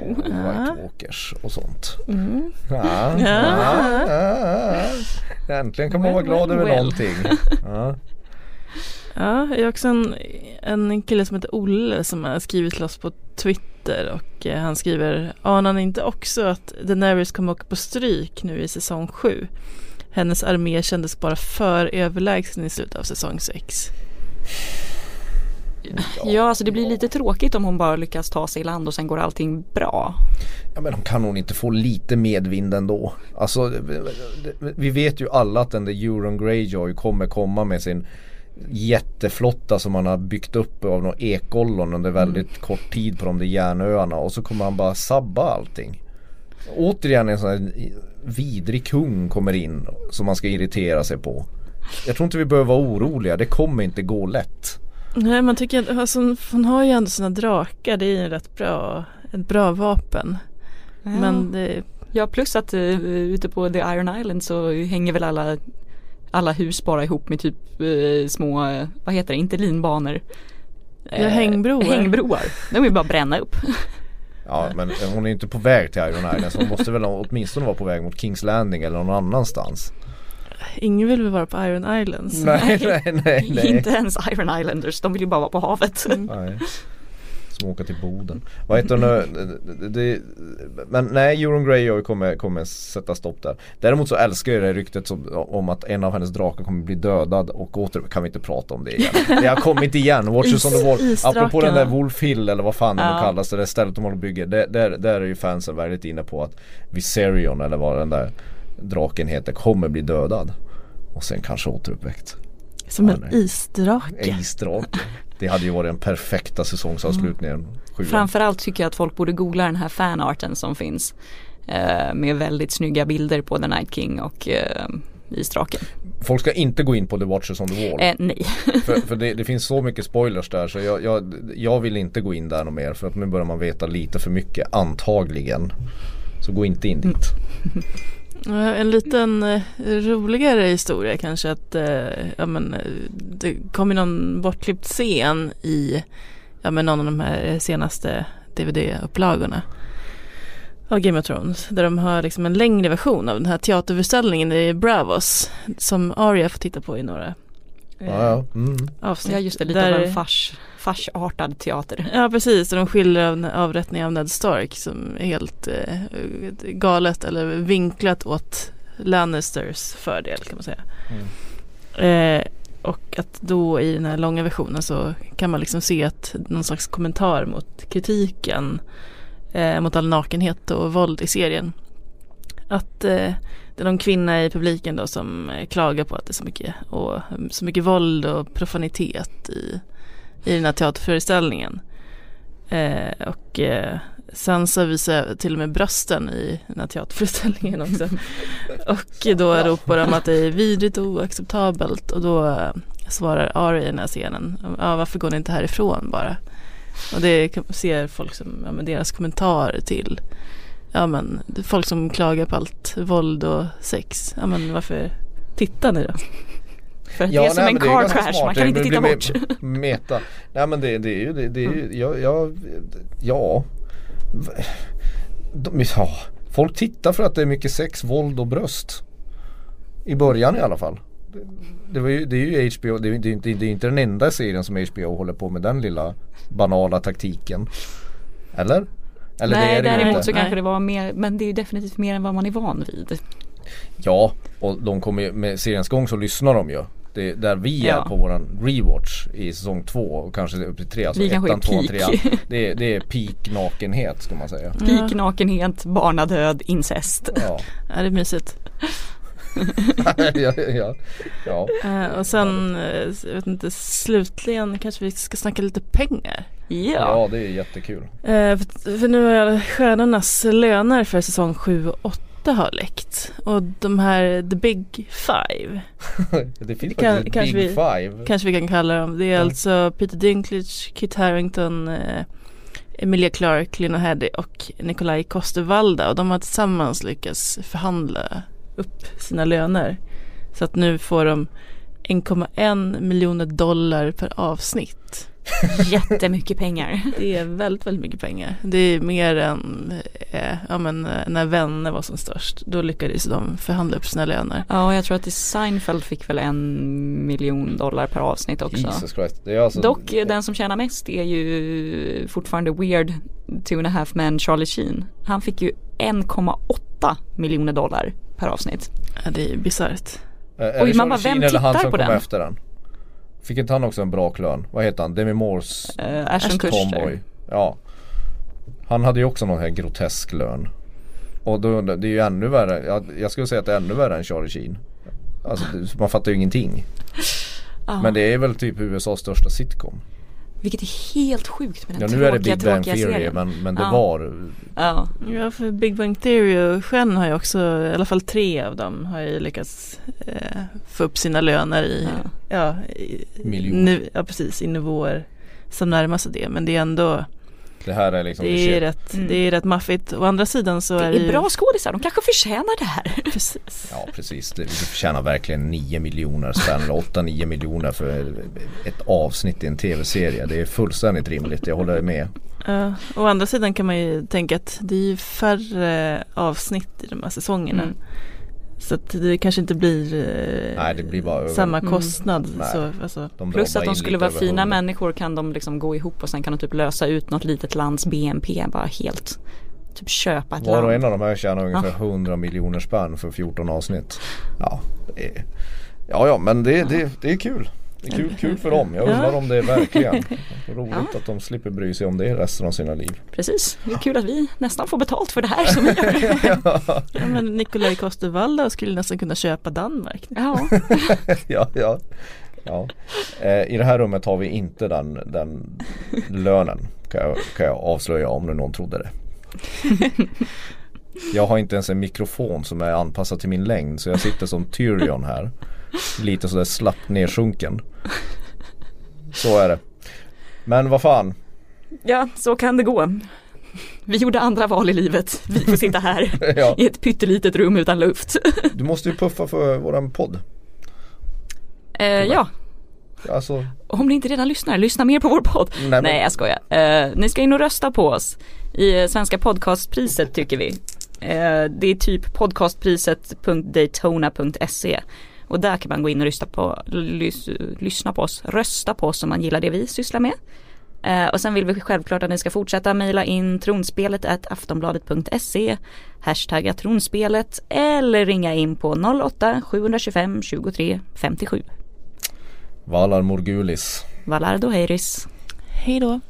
Och White Walkers och sånt. mm. Ja, ja, ja. Äntligen kan man vara glad well, över well. någonting. Ja. Ja, jag har också en, en kille som heter Olle som har skrivit till oss på Twitter och eh, han skriver Anar ni inte också att Daenerys kommer åka på stryk nu i säsong 7? Hennes armé kändes bara för överlägsen i slutet av säsong 6. Ja alltså det blir lite tråkigt om hon bara lyckas ta sig i land och sen går allting bra. Ja men kan hon inte få lite medvind ändå? Alltså vi vet ju alla att den där Euron Greyjoy kommer komma med sin jätteflotta som han har byggt upp av någon ekollon under väldigt kort tid på de där järnöarna och så kommer han bara sabba allting. Återigen en sån här vidrig kung kommer in som man ska irritera sig på. Jag tror inte vi behöver vara oroliga, det kommer inte gå lätt. Nej man tycker att alltså, hon har ju ändå sina drakar, det är ju rätt bra, ett bra vapen. Men det, Ja plus att uh, ute på The Iron Island så hänger väl alla alla hus bara ihop med typ eh, små, eh, vad heter det, inte linbanor. Ja, hängbroar. Hängbroar. De vill bara bränna upp. Ja men hon är inte på väg till Iron Island så hon måste väl åtminstone vara på väg mot Kings Landing eller någon annanstans. Ingen vill väl vara på Iron Islands? Nej nej nej. nej. Inte ens Iron Islanders, de vill ju bara vara på havet. nej. Som åka till Boden. Vad heter nu? Det, det, men nej, Euron Greyjoy kommer, kommer sätta stopp där. Däremot så älskar jag det ryktet som, om att en av hennes drakar kommer bli dödad och åter kan vi inte prata om det igen. Det har kommit igen, Watchers on the Wall. Apropå den där Wolf Hill eller vad fan ja. det kallas, det där stället de håller bygger. Där, där, där är ju fansen väldigt inne på att Viserion eller vad den där draken heter kommer bli dödad. Och sen kanske återuppväckt. Som en isdrake. Isdrake. Det hade ju varit den perfekta säsongsavslutningen. Mm. Framförallt tycker jag att folk borde googla den här fanarten som finns. Eh, med väldigt snygga bilder på The Night King och eh, isdraken. Folk ska inte gå in på The Watchers on the Wall. Eh, nej. för, för det, det, finns så mycket spoilers där så jag, jag, jag vill inte gå in där något mer för att nu börjar man veta lite för mycket antagligen. Så gå inte in dit. En liten eh, roligare historia kanske att eh, ja, men, eh, det kom ju någon bortklippt scen i ja, men någon av de här senaste DVD-upplagorna av Game of Thrones. Där de har liksom en längre version av den här teaterföreställningen i Bravos som Arya får titta på i några eh, ja, ja. Mm. avsnitt. Ja just det, lite där, av en fars farsartad teater. Ja precis, och de skildrar avrättningen av Ned Stark som är helt eh, galet eller vinklat åt Lannisters fördel kan man säga. Mm. Eh, och att då i den här långa versionen så kan man liksom se att någon slags kommentar mot kritiken eh, mot all nakenhet och våld i serien. Att eh, det är någon kvinna i publiken då som eh, klagar på att det är så mycket, och, så mycket våld och profanitet i i den här teaterföreställningen. Eh, och eh, sen så visar till och med brösten i den här teaterföreställningen också. och då ropar de att det är vidrigt och oacceptabelt och då eh, svarar Ari i den här scenen, ja varför går ni inte härifrån bara? Och det ser folk som, ja men deras kommentarer till Ja men folk som klagar på allt våld och sex, ja men varför tittar ni då? För ja, det är som nej, en car crash, smart. man kan inte titta bort. Meta. Nej men det, det är ju, det, det är ju, mm. ja, ja, ja. De, ja. Folk tittar för att det är mycket sex, våld och bröst. I början i alla fall. Det, det, var ju, det är ju HBO, det är, det, är inte, det är inte den enda serien som HBO håller på med den lilla banala taktiken. Eller? Eller Nej det är däremot så kanske det var mer, men det är definitivt mer än vad man är van vid. Ja, och de kommer med seriens gång så lyssnar de ju. Det, där vi ja. är på våran rewatch i säsong två och kanske upp till tre. Alltså vi ettan, tvåan, trean. Det, det är peak nakenhet ska man säga. Peak nakenhet, barnadöd, incest. Ja, ja det är mysigt. ja, ja, ja. Uh, och sen, uh, jag vet inte, slutligen kanske vi ska snacka lite pengar. Ja, ja det är jättekul. Uh, för, för, nu har jag stjärnornas löner för säsong 7 och 8 inte har läckt. Och de här The Big Five. det finns kan, faktiskt Big vi, Five. Kanske vi kan kalla dem. Det är mm. alltså Peter Dinklage, Kit Harington, eh, Emilia Clarke, Lina Headey och Nikolaj Kostervalda. Och de har tillsammans lyckats förhandla upp sina löner. Så att nu får de 1,1 miljoner dollar per avsnitt. Jättemycket pengar. Det är väldigt, väldigt mycket pengar. Det är mer än eh, ja, men, eh, när vänner var som störst. Då lyckades de förhandla upp sina löner. Ja, och jag tror att Seinfeld fick väl en miljon dollar per avsnitt också. Jesus Christ. Det är alltså... Dock, den som tjänar mest är ju fortfarande weird two and a half men Charlie Sheen. Han fick ju 1,8 miljoner dollar per avsnitt. Ja, det är ju bisarrt. Oj, man bara, vem tittar på den? efter den? Fick inte han också en bra lön? Vad heter han? Demi Moores uh, Ashton Tomboy. Ja. Han hade ju också någon här grotesk lön. Och då, det är ju ännu värre. Jag, jag skulle säga att det är ännu värre än Charlie Sheen. Alltså man fattar ju ingenting. Uh. Men det är väl typ USAs största sitcom. Vilket är helt sjukt med den Ja nu tråkiga, är det Big Bang Theory men, men det ja. var ja. ja för Big Bang Theory och Shen har ju också, i alla fall tre av dem har ju lyckats eh, få upp sina löner i, ja. Ja, i, Miljoner. ja precis, i nivåer som närmar sig det men det är ändå Det här är liksom Det är, rätt, Mm. det är rätt maffigt. Å andra sidan så Det är det är ju- bra skådisar, de kanske förtjänar det här. Precis. Ja precis, det, vi förtjänar verkligen 9 miljoner spänn eller 8-9 miljoner för ett avsnitt i en tv-serie. Det är fullständigt rimligt, jag håller med. Ja, å andra sidan kan man ju tänka att det är ju färre avsnitt i de här säsongerna. Mm. Så att det kanske inte blir, eh, Nej, det blir bara över. samma Mm. kostnad. Så, alltså, Plus att de skulle vara fina människor kan de liksom gå ihop och sen kan de typ lösa ut något litet lands BNP bara helt. Typ köpa ett Var och land. en av de här tjänar ungefär 100 miljoner spänn för 14 avsnitt. Ja, det är, ja, ja men det, det, det är kul. Det är kul, kul för dem. Jag undrar Ja. om det är verkligen. Roligt Ja. att de slipper bry sig om det resten av sina liv. Precis, det är kul att vi nästan får betalt för det här som vi gör. ja, men Nikolaj Coster-Waldau skulle nästan kunna köpa Danmark. Ja, ja, ja. ja. Eh, I det här rummet har vi inte den, den lönen kan jag, kan jag avslöja om nu någon trodde det. Jag har inte ens en mikrofon som är anpassad till min längd så jag sitter som Tyrion här. Lite sådär slappt nedsjunken. Så är det. Men vad fan. ja, så kan det gå. Vi gjorde andra val i livet. Vi får sitta här Ja, i ett pyttelitet rum utan luft. du måste ju puffa för våran podd. Eh, ja, Alltså, om ni inte redan lyssnar, lyssna mer på vår podd. nej, men, Nej jag skojar. Eh, ni ska in och rösta på oss i Svenska podcastpriset tycker vi. Eh, det är typ podcastpriset.daytona.se och där kan man gå in och lyssna på, lys, lyssna på oss, rösta på oss om man gillar det vi sysslar med. Eh, och sen vill vi självklart att ni ska fortsätta mejla in tronspelet at aftonbladet.se hashtagga tronspelet eller ringa in på 08 725 23 57 Valar Morgulis. Valardo Heiris Hej då.